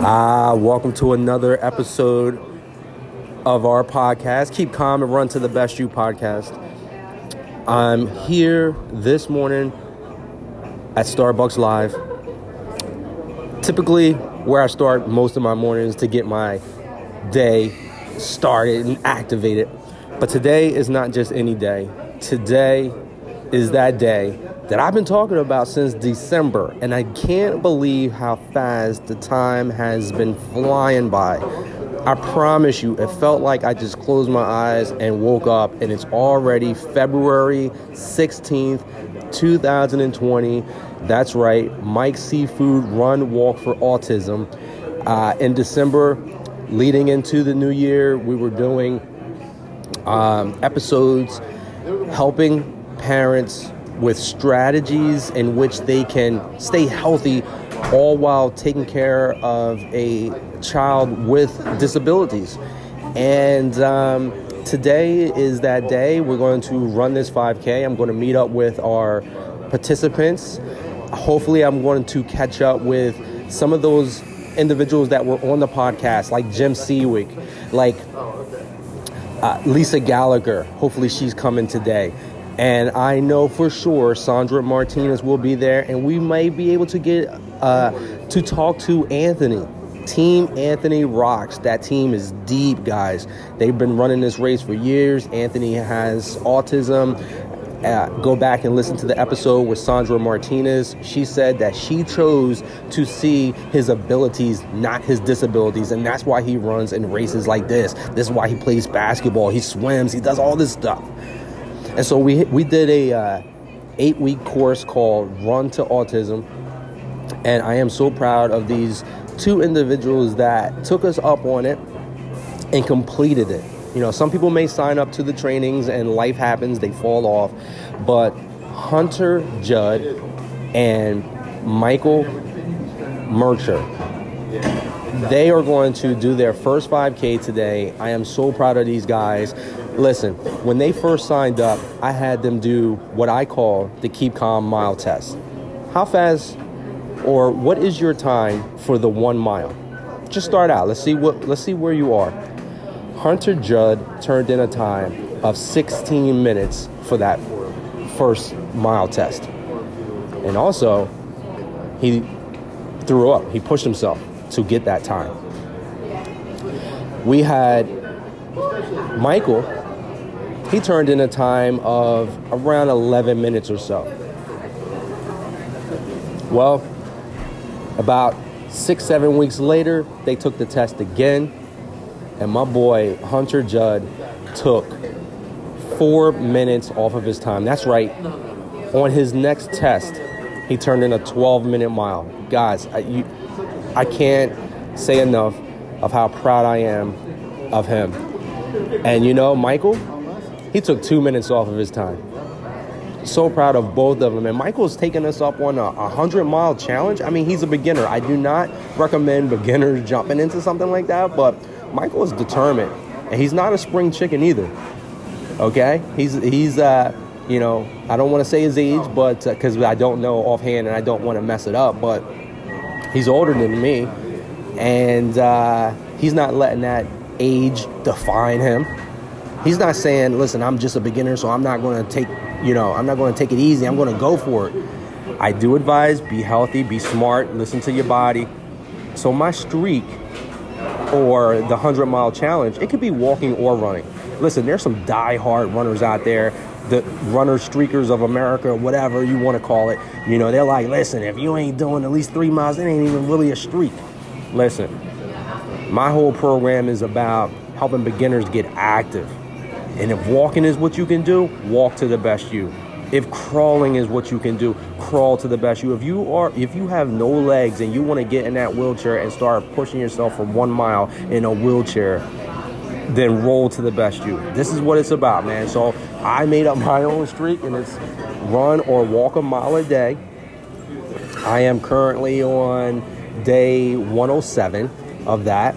Ah, welcome to another episode of our podcast. Keep calm and run to the best you podcast. I'm here this morning at Starbucks Live. Typically, where I start most of my mornings to get my day started and activated. But today is not just any day. Today is that day that I've been talking about since December, and I can't believe how fast the time has been flying by. I promise you, it felt like I just closed my eyes and woke up, and it's already February 16th, 2020. That's right, Mike Seafood Run Walk for Autism. Uh, in December, leading into the new year, we were doing um, episodes helping parents with strategies in which they can stay healthy all while taking care of a child with disabilities. And um, today is that day. We're going to run this 5K. I'm going to meet up with our participants. Hopefully, I'm going to catch up with some of those individuals that were on the podcast, like Jim Seawick, like uh, Lisa Gallagher. Hopefully, she's coming today. And I know for sure Sandra Martinez will be there, and we may be able to get uh, to talk to Anthony. Team Anthony rocks. That team is deep, guys. They've been running this race for years. Anthony has autism. Uh, go back and listen to the episode with Sandra Martinez. She said that she chose to see his abilities, not his disabilities, and that's why he runs in races like this. This is why he plays basketball, he swims, he does all this stuff. And so we we did a uh, eight week course called Run to Autism, and I am so proud of these two individuals that took us up on it and completed it. You know, some people may sign up to the trainings and life happens, they fall off, but Hunter Judd and Michael Mercher they are going to do their first 5K today. I am so proud of these guys. Listen, when they first signed up, I had them do what I call the Keep Calm mile test. How fast or what is your time for the one mile? Just start out. Let's see what let's see where you are. Hunter Judd turned in a time of 16 minutes for that first mile test. And also, he threw up. He pushed himself to get that time. We had Michael, he turned in a time of around 11 minutes or so. Well, about six, seven weeks later, they took the test again, and my boy Hunter Judd took four minutes off of his time. That's right. On his next test, he turned in a 12 minute mile. Guys, I, you, I can't say enough of how proud I am of him. And you know, Michael, he took two minutes off of his time. So proud of both of them. And Michael's taking us up on a 100 mile challenge. I mean, he's a beginner. I do not recommend beginners jumping into something like that, but Michael is determined. And he's not a spring chicken either. Okay? He's, he's, uh, you know, I don't want to say his age, but because uh, I don't know offhand and I don't want to mess it up, but he's older than me, and uh, he's not letting that age define him. He's not saying, "Listen, I'm just a beginner, so I'm not going to take, you know, I'm not going to take it easy. I'm going to go for it." I do advise: be healthy, be smart, listen to your body. So my streak or the 100 mile challenge, it could be walking or running. Listen, there's some die-hard runners out there the runner streakers of America, whatever you want to call it. You know, they're like, listen, if you ain't doing at least three miles, it ain't even really a streak. Listen, my whole program is about helping beginners get active. And if walking is what you can do, walk to the best you. If crawling is what you can do, crawl to the best you. If you are if you have no legs and you want to get in that wheelchair and start pushing yourself for 1 mile in a wheelchair, then roll to the best you. This is what it's about, man. So I made up my own streak, and it's run or walk a mile a day. I am currently on day 107 of that.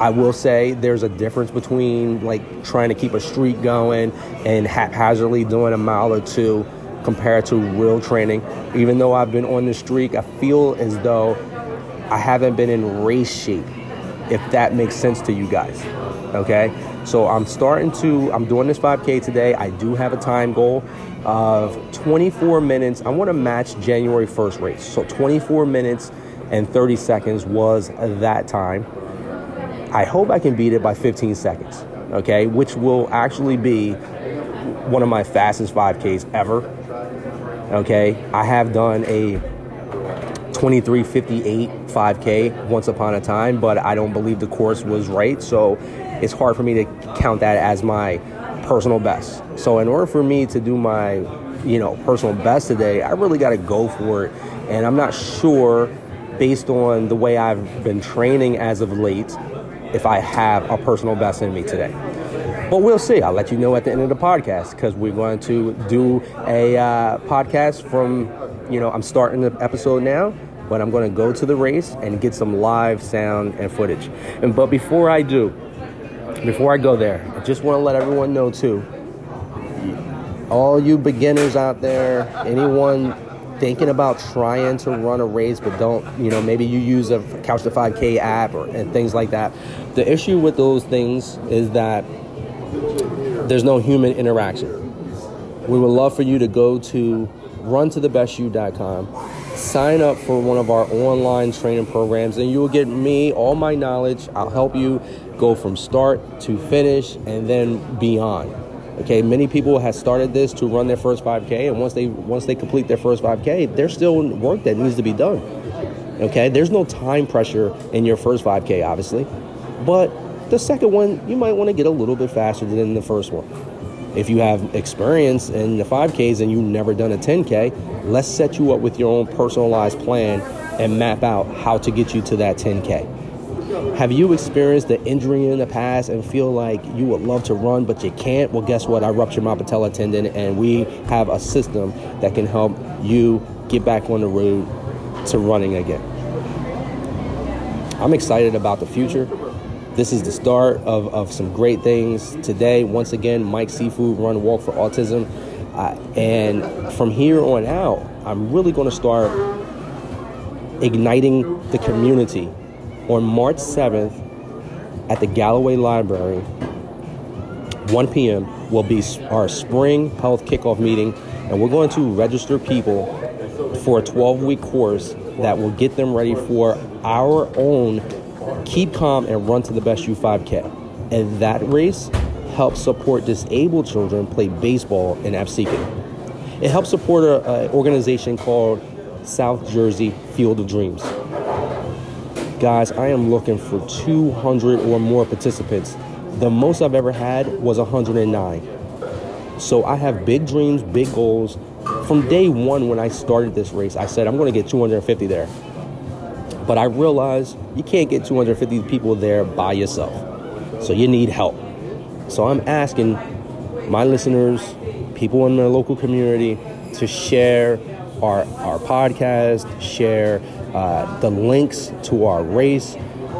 I will say there's a difference between like trying to keep a streak going and haphazardly doing a mile or two compared to real training. Even though I've been on the streak, I feel as though I haven't been in race shape, if that makes sense to you guys. Okay? So I'm starting to, I'm doing this 5K today. I do have a time goal of 24 minutes. I want to match January 1st race. So 24 minutes and 30 seconds was that time. I hope I can beat it by 15 seconds, okay, which will actually be one of my fastest 5Ks ever. Okay, I have done a 2358 5K once upon a time, but I don't believe the course was right, so it's hard for me to count that as my personal best. So in order for me to do my, you know, personal best today, I really got to go for it, and I'm not sure based on the way I've been training as of late if I have a personal best in me today. But we'll see. I'll let you know at the end of the podcast because we're going to do a uh, podcast from, you know, I'm starting the episode now, but I'm going to go to the race and get some live sound and footage. And but before I do, before I go there, I just want to let everyone know too. All you beginners out there, anyone thinking about trying to run a race but don't, you know, maybe you use a Couch to 5K app or and things like that. The issue with those things is that there's no human interaction. We would love for you to go to runtothebestyou.com, sign up for one of our online training programs, and you will get me all my knowledge. I'll help you go from start to finish and then beyond. Okay, many people have started this to run their first 5K, and once they once they complete their first 5K, there's still work that needs to be done. Okay, there's no time pressure in your first 5K, obviously, but the second one you might want to get a little bit faster than the first one. If you have experience in the 5Ks and you've never done a 10K, let's set you up with your own personalized plan and map out how to get you to that 10K. Have you experienced the injury in the past and feel like you would love to run but you can't? Well, guess what? I ruptured my patella tendon and we have a system that can help you get back on the road to running again. I'm excited about the future. This is the start of, of some great things today. Once again, Mike Seafood Run Walk for Autism. Uh, and from here on out, I'm really going to start igniting the community on March 7th at the Galloway Library, 1 p.m., will be our spring health kickoff meeting, and we're going to register people for a 12 week course that will get them ready for our own Keep Calm and Run to the Best You 5K. And that race helps support disabled children play baseball in Absecon. It helps support an organization called South Jersey Field of Dreams. Guys, I am looking for 200 or more participants. The most I've ever had was 109. So I have big dreams, big goals. From day one, when I started this race, I said I'm going to get 250 there. But I realized you can't get 250 people there by yourself. So you need help. So I'm asking my listeners, people in the local community, to share our, our podcast, share uh, the links to our race.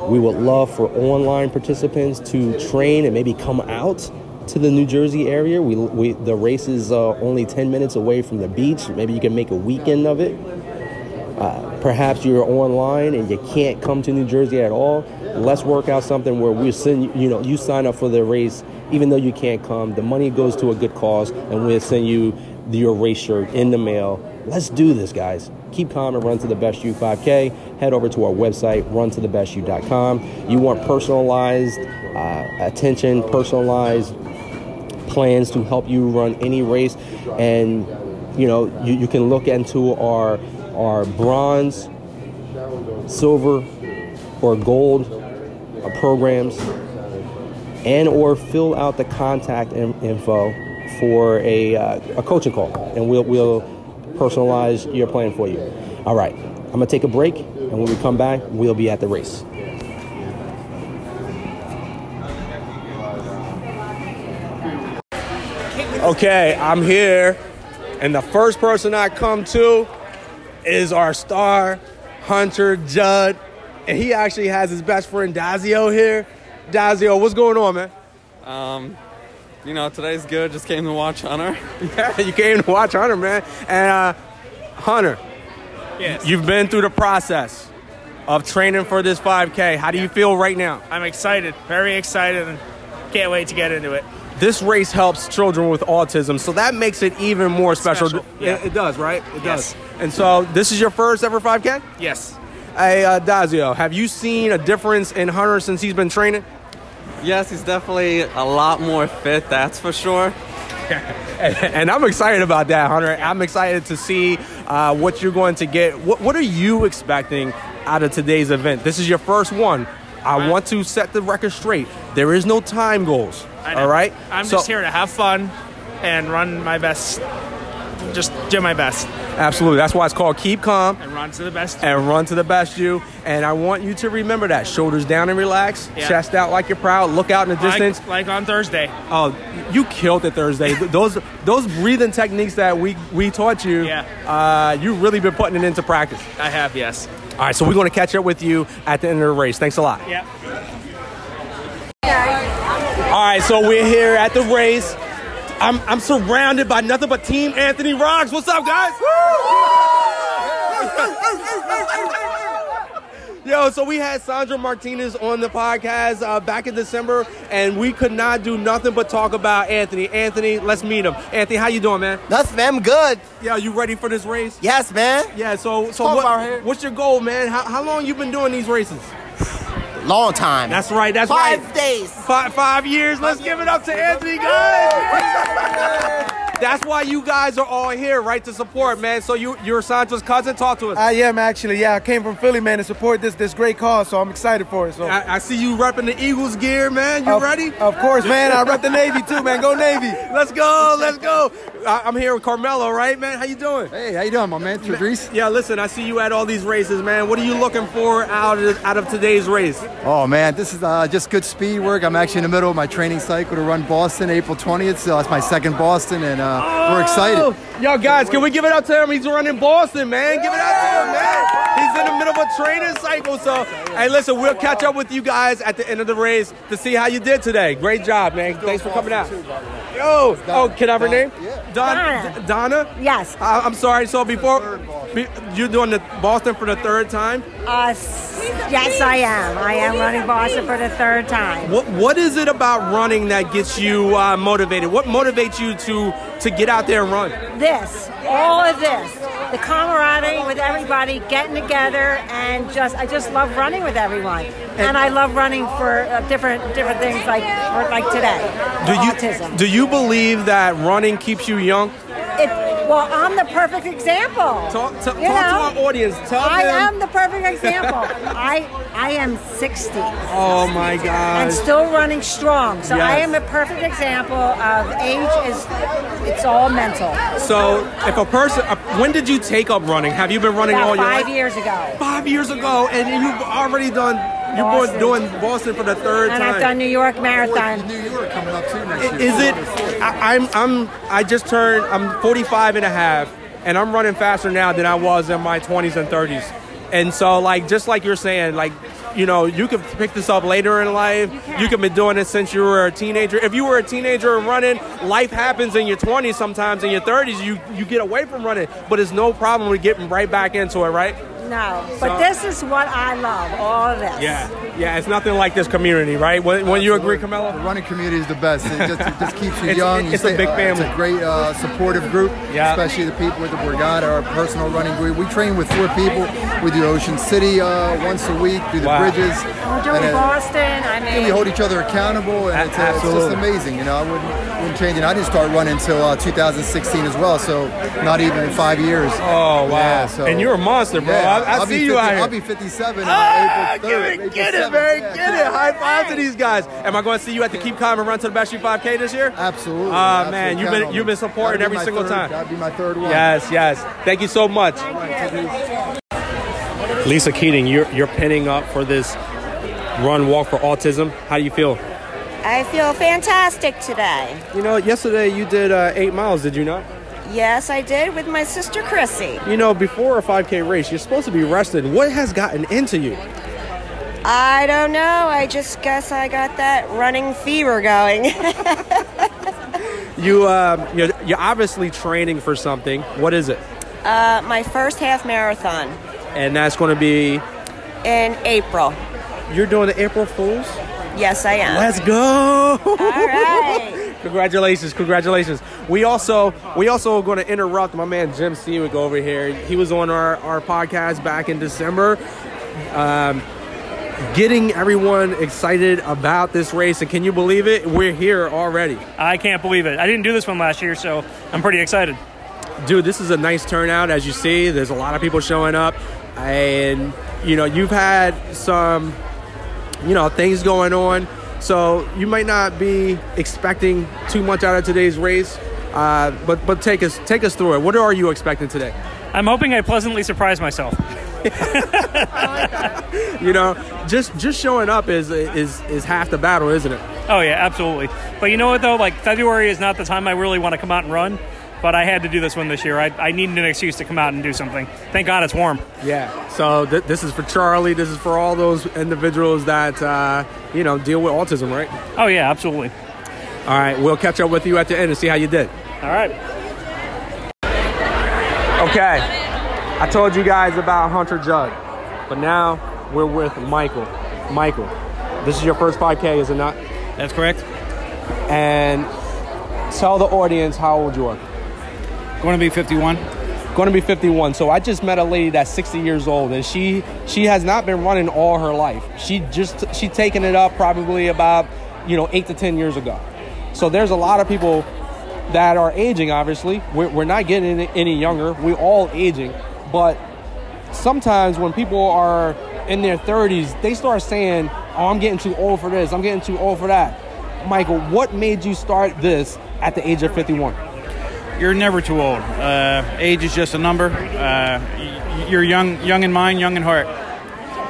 We would love for online participants to train and maybe come out to the New Jersey area. We, we the race is uh, only 10 minutes away from the beach. Maybe you can make a weekend of it. Uh, perhaps you're online and you can't come to New Jersey at all. Let's work out something where we send you know you sign up for the race even though you can't come. The money goes to a good cause, and we'll send you your race shirt in the mail. Let's do this, guys keep calm and run to the best you 5K. Head over to our website, runtothebestyou.com. You want personalized uh, attention, personalized plans to help you run any race, and you know you, you can look into our our bronze, silver, or gold uh, programs, and or fill out the contact info for a, uh, a coaching call, and we'll we'll personalize your plan for you. All right, I'm gonna take a break, and when we come back, we'll be at the race. Okay, I'm here, and the first person I come to is our star hunter Judd, and he actually has his best friend Dazio here. Dazio, what's going on, man? Um, you know, today's good. Just came to watch Hunter. Yeah, you came to watch Hunter, man. And uh, Hunter, yes. you've been through the process. of training for this 5K. How do you feel right now? I'm excited, very excited, and can't wait to get into it. This race helps children with autism, so that makes it even more special. Special, It- yeah. It, does, right? It Yes. does. And so this is your first ever 5K? Yes. Hey, uh, Dazio, have you seen a difference in Hunter since he's been training? Yes, he's definitely a lot more fit, that's for sure. and I'm excited about that, Hunter. I'm excited to see uh, what you're going to get. What, what are you expecting out of today's event? This is your first one. I want to set the record straight. There is no time goals. All right. I'm So- just here to have fun and run my best. Just do my best Absolutely. That's why it's called Keep Calm and run to the best. and Run to the Best You. And I want you to remember that. Shoulders down and relax. Yeah. Chest out like you're proud. Look out in the distance. Like, like on Thursday. Oh, you killed it Thursday. Those those breathing techniques that we we taught you. Yeah. Uh, you really been putting it into practice. I have, yes. All right, so we're going to catch up with you at the end of the race. Thanks a lot. Yeah. All right, so we're here at the race. I'm, I'm surrounded by nothing but Team Anthony Rocks. What's up, guys? Yo, so we had Sandra Martinez on the podcast uh, back in December, and we could not do nothing but talk about Anthony. Anthony, let's meet him. Anthony, how you doing, man? That's man, I'm good. Yeah, you ready for this race? Yes, man. Yeah. So, so what, what's your goal, man? How, how long you been doing these races? Long time. That's right. That's five right. days. Five, five years. Let's give it up to Anthony, guys. That's why you guys are all here, right, to support, man. So you, you're Sandra's cousin. Talk to us. I am actually, yeah. I came from Philly, man, to support this this great cause, so I'm excited for it. So, I, I see you repping the Eagles gear, man. You of, ready? Of course, man. I rep the Navy too, man. Go Navy. Let's go. Let's go. I, I'm here with Carmelo, right, man? How you doing? Hey, how you doing, my man? Fabrice? Yeah, listen, I see you at all these races, man. What are you looking for out of, out of today's race? Oh man, this is uh, just good speed work. I'm actually in the middle of my training cycle to run Boston April 20th, so that's my second Boston, and uh, we're excited. Oh, Yo, guys, can we give it up to him? He's running Boston, man. Give it up to him, man. He's in the middle of a training cycle. So, hey, listen, we'll catch up with you guys at the end of the race to see how you did today. Great job, man. Thanks for coming out. Yo, oh, can I have her name? Don, Donna. Yes. I, I'm sorry. So before be, you're doing the Boston for the third time, Uh, s- yes, I am. I am running Boston for the third time. what what is it about running that gets you uh, motivated? What motivates you to to get out there and run? This, all of this, the camaraderie with everybody, getting together, and just I just love running with everyone, and I love running for uh, different different things like like today. Do you autism. do you believe that running keeps you young? it, well, I'm the perfect example. Talk, to, talk to our audience. Tell I them. am the perfect example. I I am 60. Oh my God. and still running strong. So I am a perfect example of age is it's all mental. So, if a person, uh, when did you take up running? Have you been running all About your five life? years ago. Five years ago, and you've already done. You're Boston. doing Boston for the third And time. I've done New York Marathon. New York coming up too next year. Is it? I, I'm. I'm. I just turned. I'm 45 and a half, and I'm running faster now than I was in my 20s and 30s. And so, like, just like you're saying, like, you know, you could pick this up later in life. You, can. could be doing it since you were a teenager. If you were a teenager and running, life happens in your 20s. Sometimes in your 30s, you you get away from running, but it's no problem with getting right back into it, right? No, but this is what I love. All of this. Yeah, yeah. It's nothing like this community, right? When, when you agree, The running community is the best. It just, it just keeps you It's- young. You it's a stay- big uh, family. It's a great uh, supportive group, Yeah. especially the people with the Borgata, our personal running group. We train with four people. We do Ocean City uh, once a week, do the Wow. bridges. We're doing and, uh, Boston. I mean, we hold each other accountable, and it's, uh, it's just amazing. You know, I wouldn't, wouldn't change it. I didn't start running until uh, 2016 as well, so not even five years. Oh wow! Yeah, so- and you're a monster, bro. Yeah, I, I I'll see be you out here. I'll be 57 on Ah, April 3rd. get it, get it, man, Yeah. get it. High five to these guys. Am I going to see you at the Keep Calm and Run to the Best You 5K this year? Absolutely. Ah, absolutely. man, you've been- you've been supporting be every single third- time. That'd be my third one. Yes, yes. Thank you so much. Lisa Keating, you're you're pinning up for this run walk for autism. How do you feel? I feel fantastic today. You know, yesterday you did uh, eight miles, did you not? Yes, I did with my sister Chrissy. You know, before a 5K race, you're supposed to be rested. What has gotten into you? I don't know. I just guess I got that running fever going. You, um, you're, you're obviously training for something. What is it? uh, my first half marathon. And that's going to be in April. You're doing the April Fools? Yes, I am. Let's go! All right. Congratulations, congratulations. We also we also going to interrupt my man Jim Seawick over here. He was on our, our podcast back in December. Um, getting everyone excited about this race and can you believe it? We're here already. I can't believe it. I didn't do this one last year, so I'm pretty excited. Dude, this is a nice turnout as you see. There's a lot of people showing up and you know, you've had some you know, things going on. So you might not be expecting too much out of today's race. Uh, but but take us take us through it. What are you expecting today? I'm hoping I pleasantly surprise myself. You know, just just showing up is is is half the battle, isn't it? Oh yeah, absolutely. But you know what though? Like February is not the time I really want to come out and run. But I had to do this one this year. I, I needed an excuse to come out and do something. Thank God it's warm. Yeah. So th- this is for Charlie. This is for all those individuals that uh, you know deal with autism, right? Oh yeah, absolutely. All right. We'll catch up with you at the end and see how you did. All right. Okay. I told you guys about Hunter Judd, but now we're with Michael. Michael, this is your first 5K, is it not? That's correct. And tell the audience how old you are. Going to be 51. Going to be 51. So I just met a lady that's 60 years old, and she she has not been running all her life. She just she taken it up probably about you know eight to 10 years ago. So there's a lot of people that are aging. Obviously, we're, we're not getting any, any younger. We're all aging, but sometimes when people are in their 30s, they start saying, "Oh, I'm getting too old for this. I'm getting too old for that." Michael, what made you start this at the age of 51? You're never too old. Uh, age is just a number. Uh, you're young, young in mind, young in heart.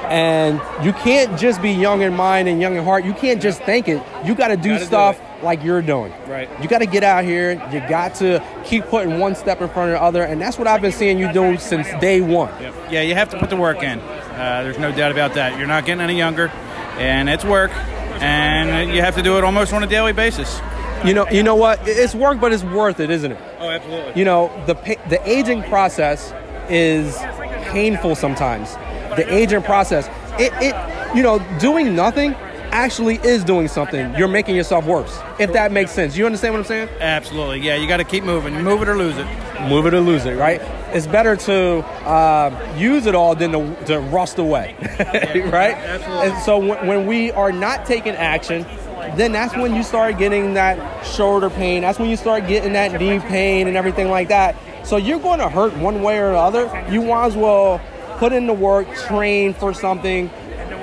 And you can't just be young in mind and young in heart. You can't just think it. You got to do Gotta do stuff like you're doing. Right. You got to get out here. You got to keep putting one step in front of the other. And that's what I've been seeing you do since day one. Yeah, you have to put the work in. Uh, there's no doubt about that. You're not getting any younger, and it's work, and you have to do it almost on a daily basis. You know, you know what? It's work, but it's worth it, isn't it? Oh, absolutely. You know, the the aging process is painful sometimes. The aging process, it, it, you know, doing nothing actually is doing something. You're making yourself worse. If that makes sense, you understand what I'm saying? Absolutely. Yeah, you got to keep moving. Move it or lose it. Move it or lose it, right? It's better to uh, use it all than to, to rust away, right? Absolutely. And so when, when we are not taking action, then that's when you start getting that shoulder pain. That's when you start getting that knee pain and everything like that. So you're going to hurt one way or the other. You might as well put in the work, train for something,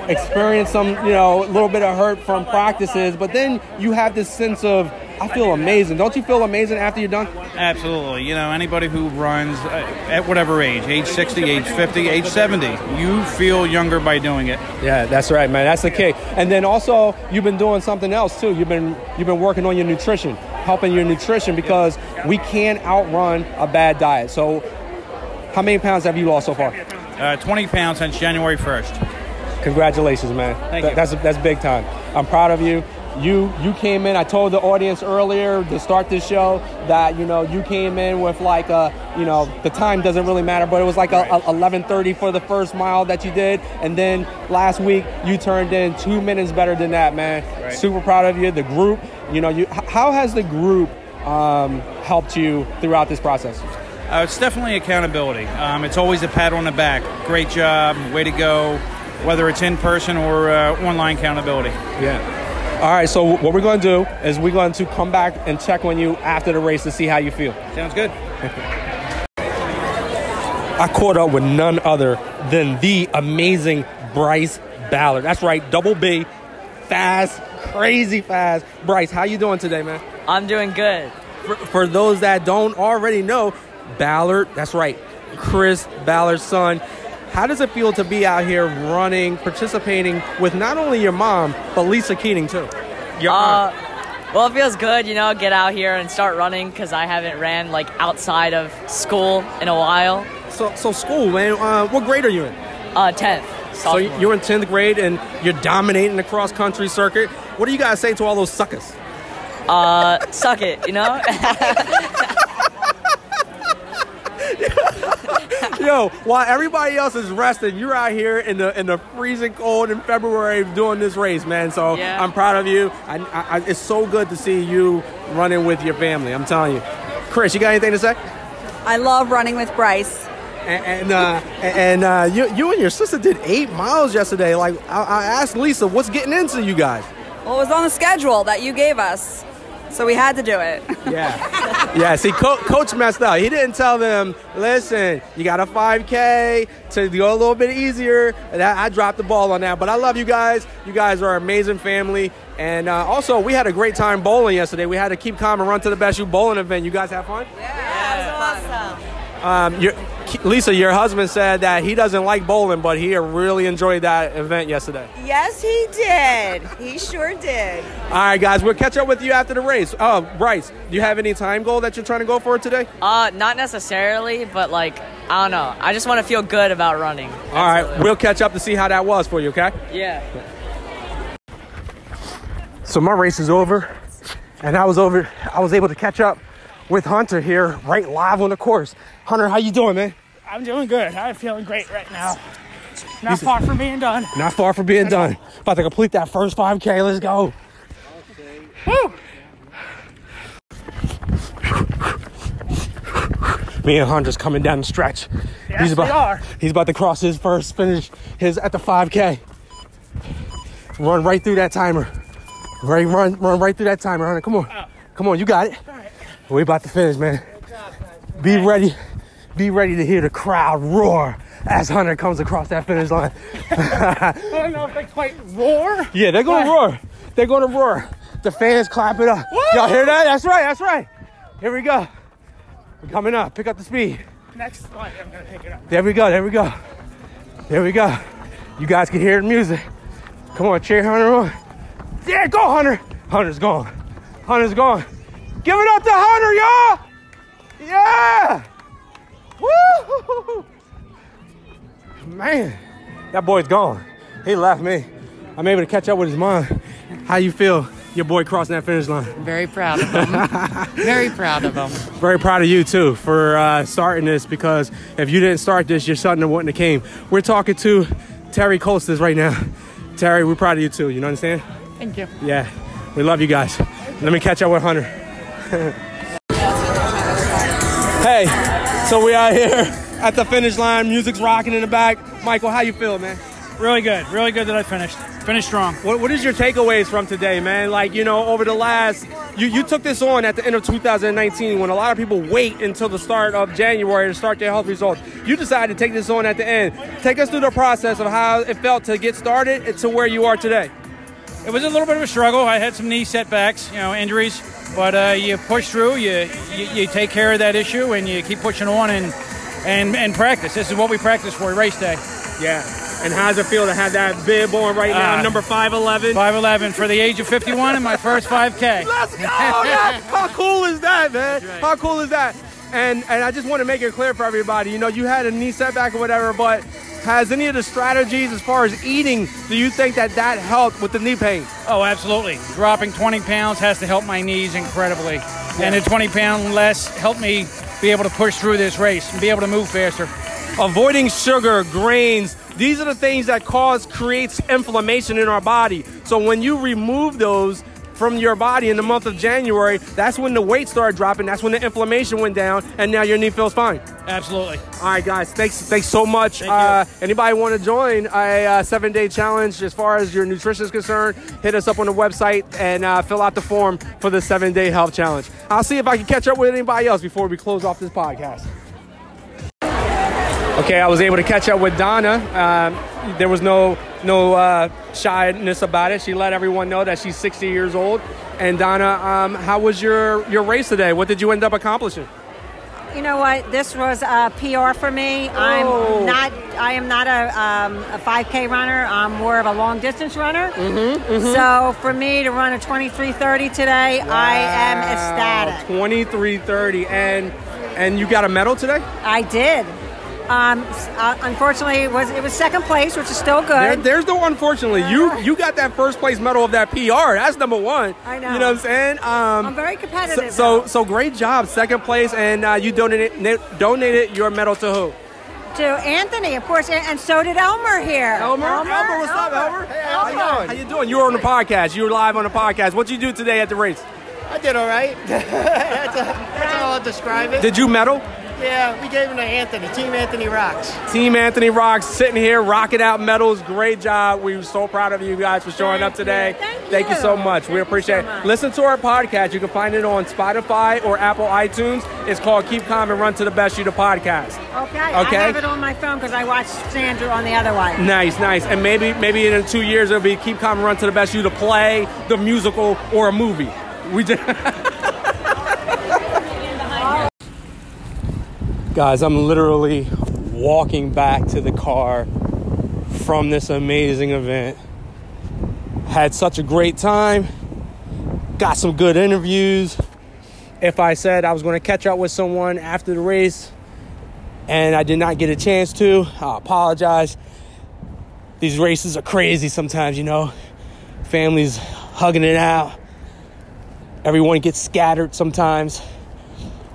experience some, you know, a little bit of hurt from practices, but then you have this sense of, I feel amazing. Don't you feel amazing after you're done? Absolutely. You know, anybody who runs uh, at whatever age, age 60, age 50, age 70, you feel younger by doing it. Yeah, that's right, man. That's the key. And then also, you've been doing something else too. You've been you've been working on your nutrition, helping your nutrition because we can outrun a bad diet. So, how many pounds have you lost so far? Uh, 20 pounds since January 1st. Congratulations, man. Thank Th- you. That's that's big time. I'm proud of you. You you came in. I told the audience earlier to start this show that you know you came in with like a you know the time doesn't really matter, but it was like a, a 11:30 for the first mile that you did, and then last week you turned in two minutes better than that, man. Right. Super proud of you. The group, you know, you how has the group um, helped you throughout this process? Uh, it's definitely accountability. Um, it's always a pat on the back. Great job, way to go, whether it's in person or uh, online accountability. Yeah. All right, so what we're going to do is we're going to come back and check on you after the race to see how you feel. Sounds good. I caught up with none other than the amazing Bryce Ballard. That's right, double B, fast, crazy fast. Bryce, how you doing today, man? I'm doing good. For, for those that don't already know, Ballard, that's right, Chris Ballard's son. How does it feel to be out here running, participating with not only your mom, but Lisa Keating too? Your Uh, well, it feels good, you know, get out here and start running because I haven't ran like outside of school in a while. So, so school, man. Uh, what grade are you in? Uh, 10th. So you're in 10th grade and you're dominating the cross country circuit. What do you guys say to all those suckers? Uh, suck it, you know? Yo, while everybody else is resting, you're out here in the in the freezing cold in February doing this race, man. So Yeah. I'm proud of you. I, I, I, it's so good to see you running with your family. I'm telling you. Chris, you got anything to say? I love running with Bryce. And, and, uh, and uh, you, you and your sister did eight miles yesterday. Like I, I asked Lisa, what's getting into you guys? Well, it was on the schedule that you gave us, so we had to do it. Yeah. yeah, see, Co- Coach messed up. He didn't tell them, listen, you got a 5K to go a little bit easier. And I, dropped the ball on that. But I love you guys. You guys are an amazing family. And uh, also, we had a great time bowling yesterday. We had to keep calm and run to the best you bowling event. You guys have fun? Yeah. That was awesome. Um, Lisa, your husband said that he doesn't like bowling, but he really enjoyed that event yesterday. Yes, he did. He sure did. All right, guys, we'll catch up with you after the race. Oh, Bryce, do you have any time goal that you're trying to go for today? Uh, not necessarily, but like I don't know. I just want to feel good about running. All right, we'll catch up to see how that was for you, okay? Yeah. So my race is over, and I was over. I was able to catch up with Hunter here, right live on the course. Hunter, how you doing, man? I'm doing good. I'm feeling great right now. Not He's- far from being done. Not far from being done. About to complete that first 5K. Let's go. Woo! Me and Hunter's coming down the stretch. Yes, he's about, we are. He's about to cross his first finish. His at the 5K. Run right through that timer. Right, run, run right through that timer, Hunter. Come on, oh. come on, you got it. We about to finish, man. Be ready. Be ready to hear the crowd roar as Hunter comes across that finish line. I don't know if they quite roar. Yeah, they're gonna roar. They're gonna roar. The fans clap it up. Y'all hear that? That's right. That's right. Here we go. We're coming up. Pick up the speed. Next one, I'm gonna pick it up. There we go. There we go. There we go. You guys can hear the music. Come on, cheer Hunter on. Yeah, go Hunter. Hunter's gone. Hunter's gone. Give it up to Hunter, y'all. Yeah. Woo! Man, that boy's gone. He left me. I'm able to catch up with his mom. How you feel? Your boy crossing that finish line. Very proud of him. Very proud of him. Very proud of you too for uh, starting this because if you didn't start this, your son wouldn't have came. We're talking to Terry Costas right now. Terry, we're proud of you too. You know what I'm saying? Thank you. Yeah, we love you guys. Let me catch up with Hunter. hey, so we are here at the finish line. Music's rocking in the back. Michael, how you feel, man? Really good. Really good that I finished. Finished strong. What, what is your takeaways from today, man? Like, you know, over the last, you, you took this on at the end of 2019 when a lot of people wait until the start of January to start their health results. You decided to take this on at the end. Take us through the process of how it felt to get started to where you are today. It was a little bit of a struggle. I had some knee setbacks, you know, injuries, but uh, you push through. You, you you take care of that issue, and you keep pushing on and and and practice. This is what we practice for race day. Yeah. And how does it feel to have that bib on right now, Uh, number 5'11"? 5'11 for the age of 51 in my first 5K. Let's go! How cool is that, man? How cool is that? And and I just want to make it clear for everybody. You know, you had a knee setback or whatever, but has any of the strategies as far as eating? Do you think that that helped with the knee pain? Oh, absolutely. Dropping 20 pounds has to help my knees incredibly. And a 20 pound less helped me be able to push through this race and be able to move faster. Avoiding sugar, grains, these are the things that cause creates inflammation in our body. So when you remove those from your body in the month of January, that's when the weight started dropping, that's when the inflammation went down, and now your knee feels fine. Absolutely. All right, guys. Thanks. Thanks so much. uh, anybody want to join a uh, seven-day challenge as far as your nutrition is concerned? Hit us up on the website and uh, fill out the form for the seven-day health challenge. I'll see if I can catch up with anybody else before we close off this podcast. Okay, I was able to catch up with Donna. Um, there was no no uh, shyness about it. She let everyone know that she's 60 years old. And Donna, um, how was your your race today? What did you end up accomplishing? You know what? This was a PR for me. Oh. I'm not. I am not a, um, a 5K runner. I'm more of a long distance runner. mhm. So for me to run a 23:30 today, I am ecstatic. 23:30, and and you got a medal today. I did. Um, uh, unfortunately, it was it was second place, which is still There, good. there's no unfortunately. You you got that first place medal of that PR. That's number one. I know. You know what I'm saying? Um, I'm very competitive. so, so so great job, second place, and uh, you donated donated your medal to who? to Anthony, of course, and, and so did Elmer here. Elmer, Elmer, what's up, Elmer? How you doing? How you doing? You were on the podcast. You were live on the podcast. What'd you do today at the race? I did all right. that's, a, that's how I'll describe it. Did you medal? Yeah, we gave him to Anthony. Team Anthony rocks. Team Anthony Rocks sitting here rocking out medals. Great job. We were so proud of you guys for showing up today. Thank, you. you. so much. we appreciate it. Listen to our podcast. You can find it on Spotify or Apple iTunes. It's called Keep Calm and Run to the Best You the podcast. Okay. Okay. I have it on my phone because I watched Sandra on the other one. Nice, nice. And maybe maybe in two years it'll be Keep Calm and Run to the Best You to play the musical or a movie. We just Guys, I'm literally walking back to the car from this amazing event. Had such a great time. Got some good interviews. If I said I was going to catch up with someone after the race and I did not get a chance to, I apologize. These races are crazy sometimes, you know. Families hugging it out. Everyone gets scattered sometimes.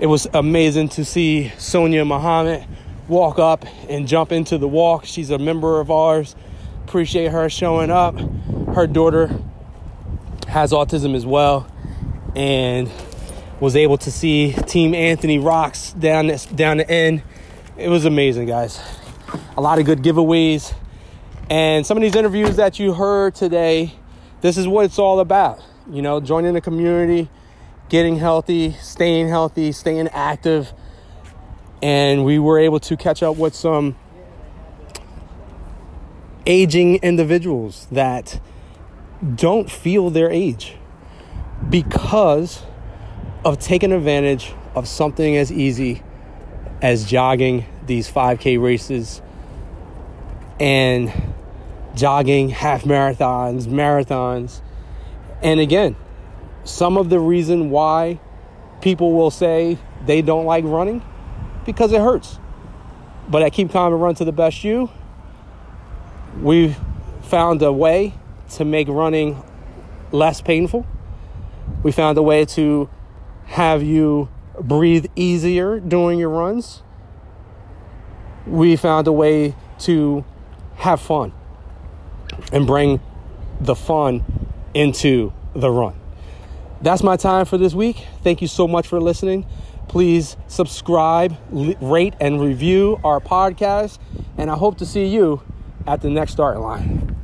It was amazing to see Sonia Muhammad walk up and jump into the walk. She's a member of ours. Appreciate her showing up. Her daughter has autism as well and was able to see Team Anthony Rocks down this, down the end. It was amazing, guys. A lot of good giveaways. And some of these interviews that you heard today, this is what it's all about. You know, joining the community, getting healthy, staying healthy, staying active. And we were able to catch up with some aging individuals that don't feel their age because of taking advantage of something as easy as jogging these 5K races and jogging half marathons, marathons. And again, some of the reason why people will say they don't like running because it hurts. But at Keep Calm and Run to the Best You, we found a way to make running less painful. We found a way to have you breathe easier during your runs. We found a way to have fun and bring the fun into the run. That's my time for this week. Thank you so much for listening. Please subscribe, rate, and review our podcast. And I hope to see you at the next start line.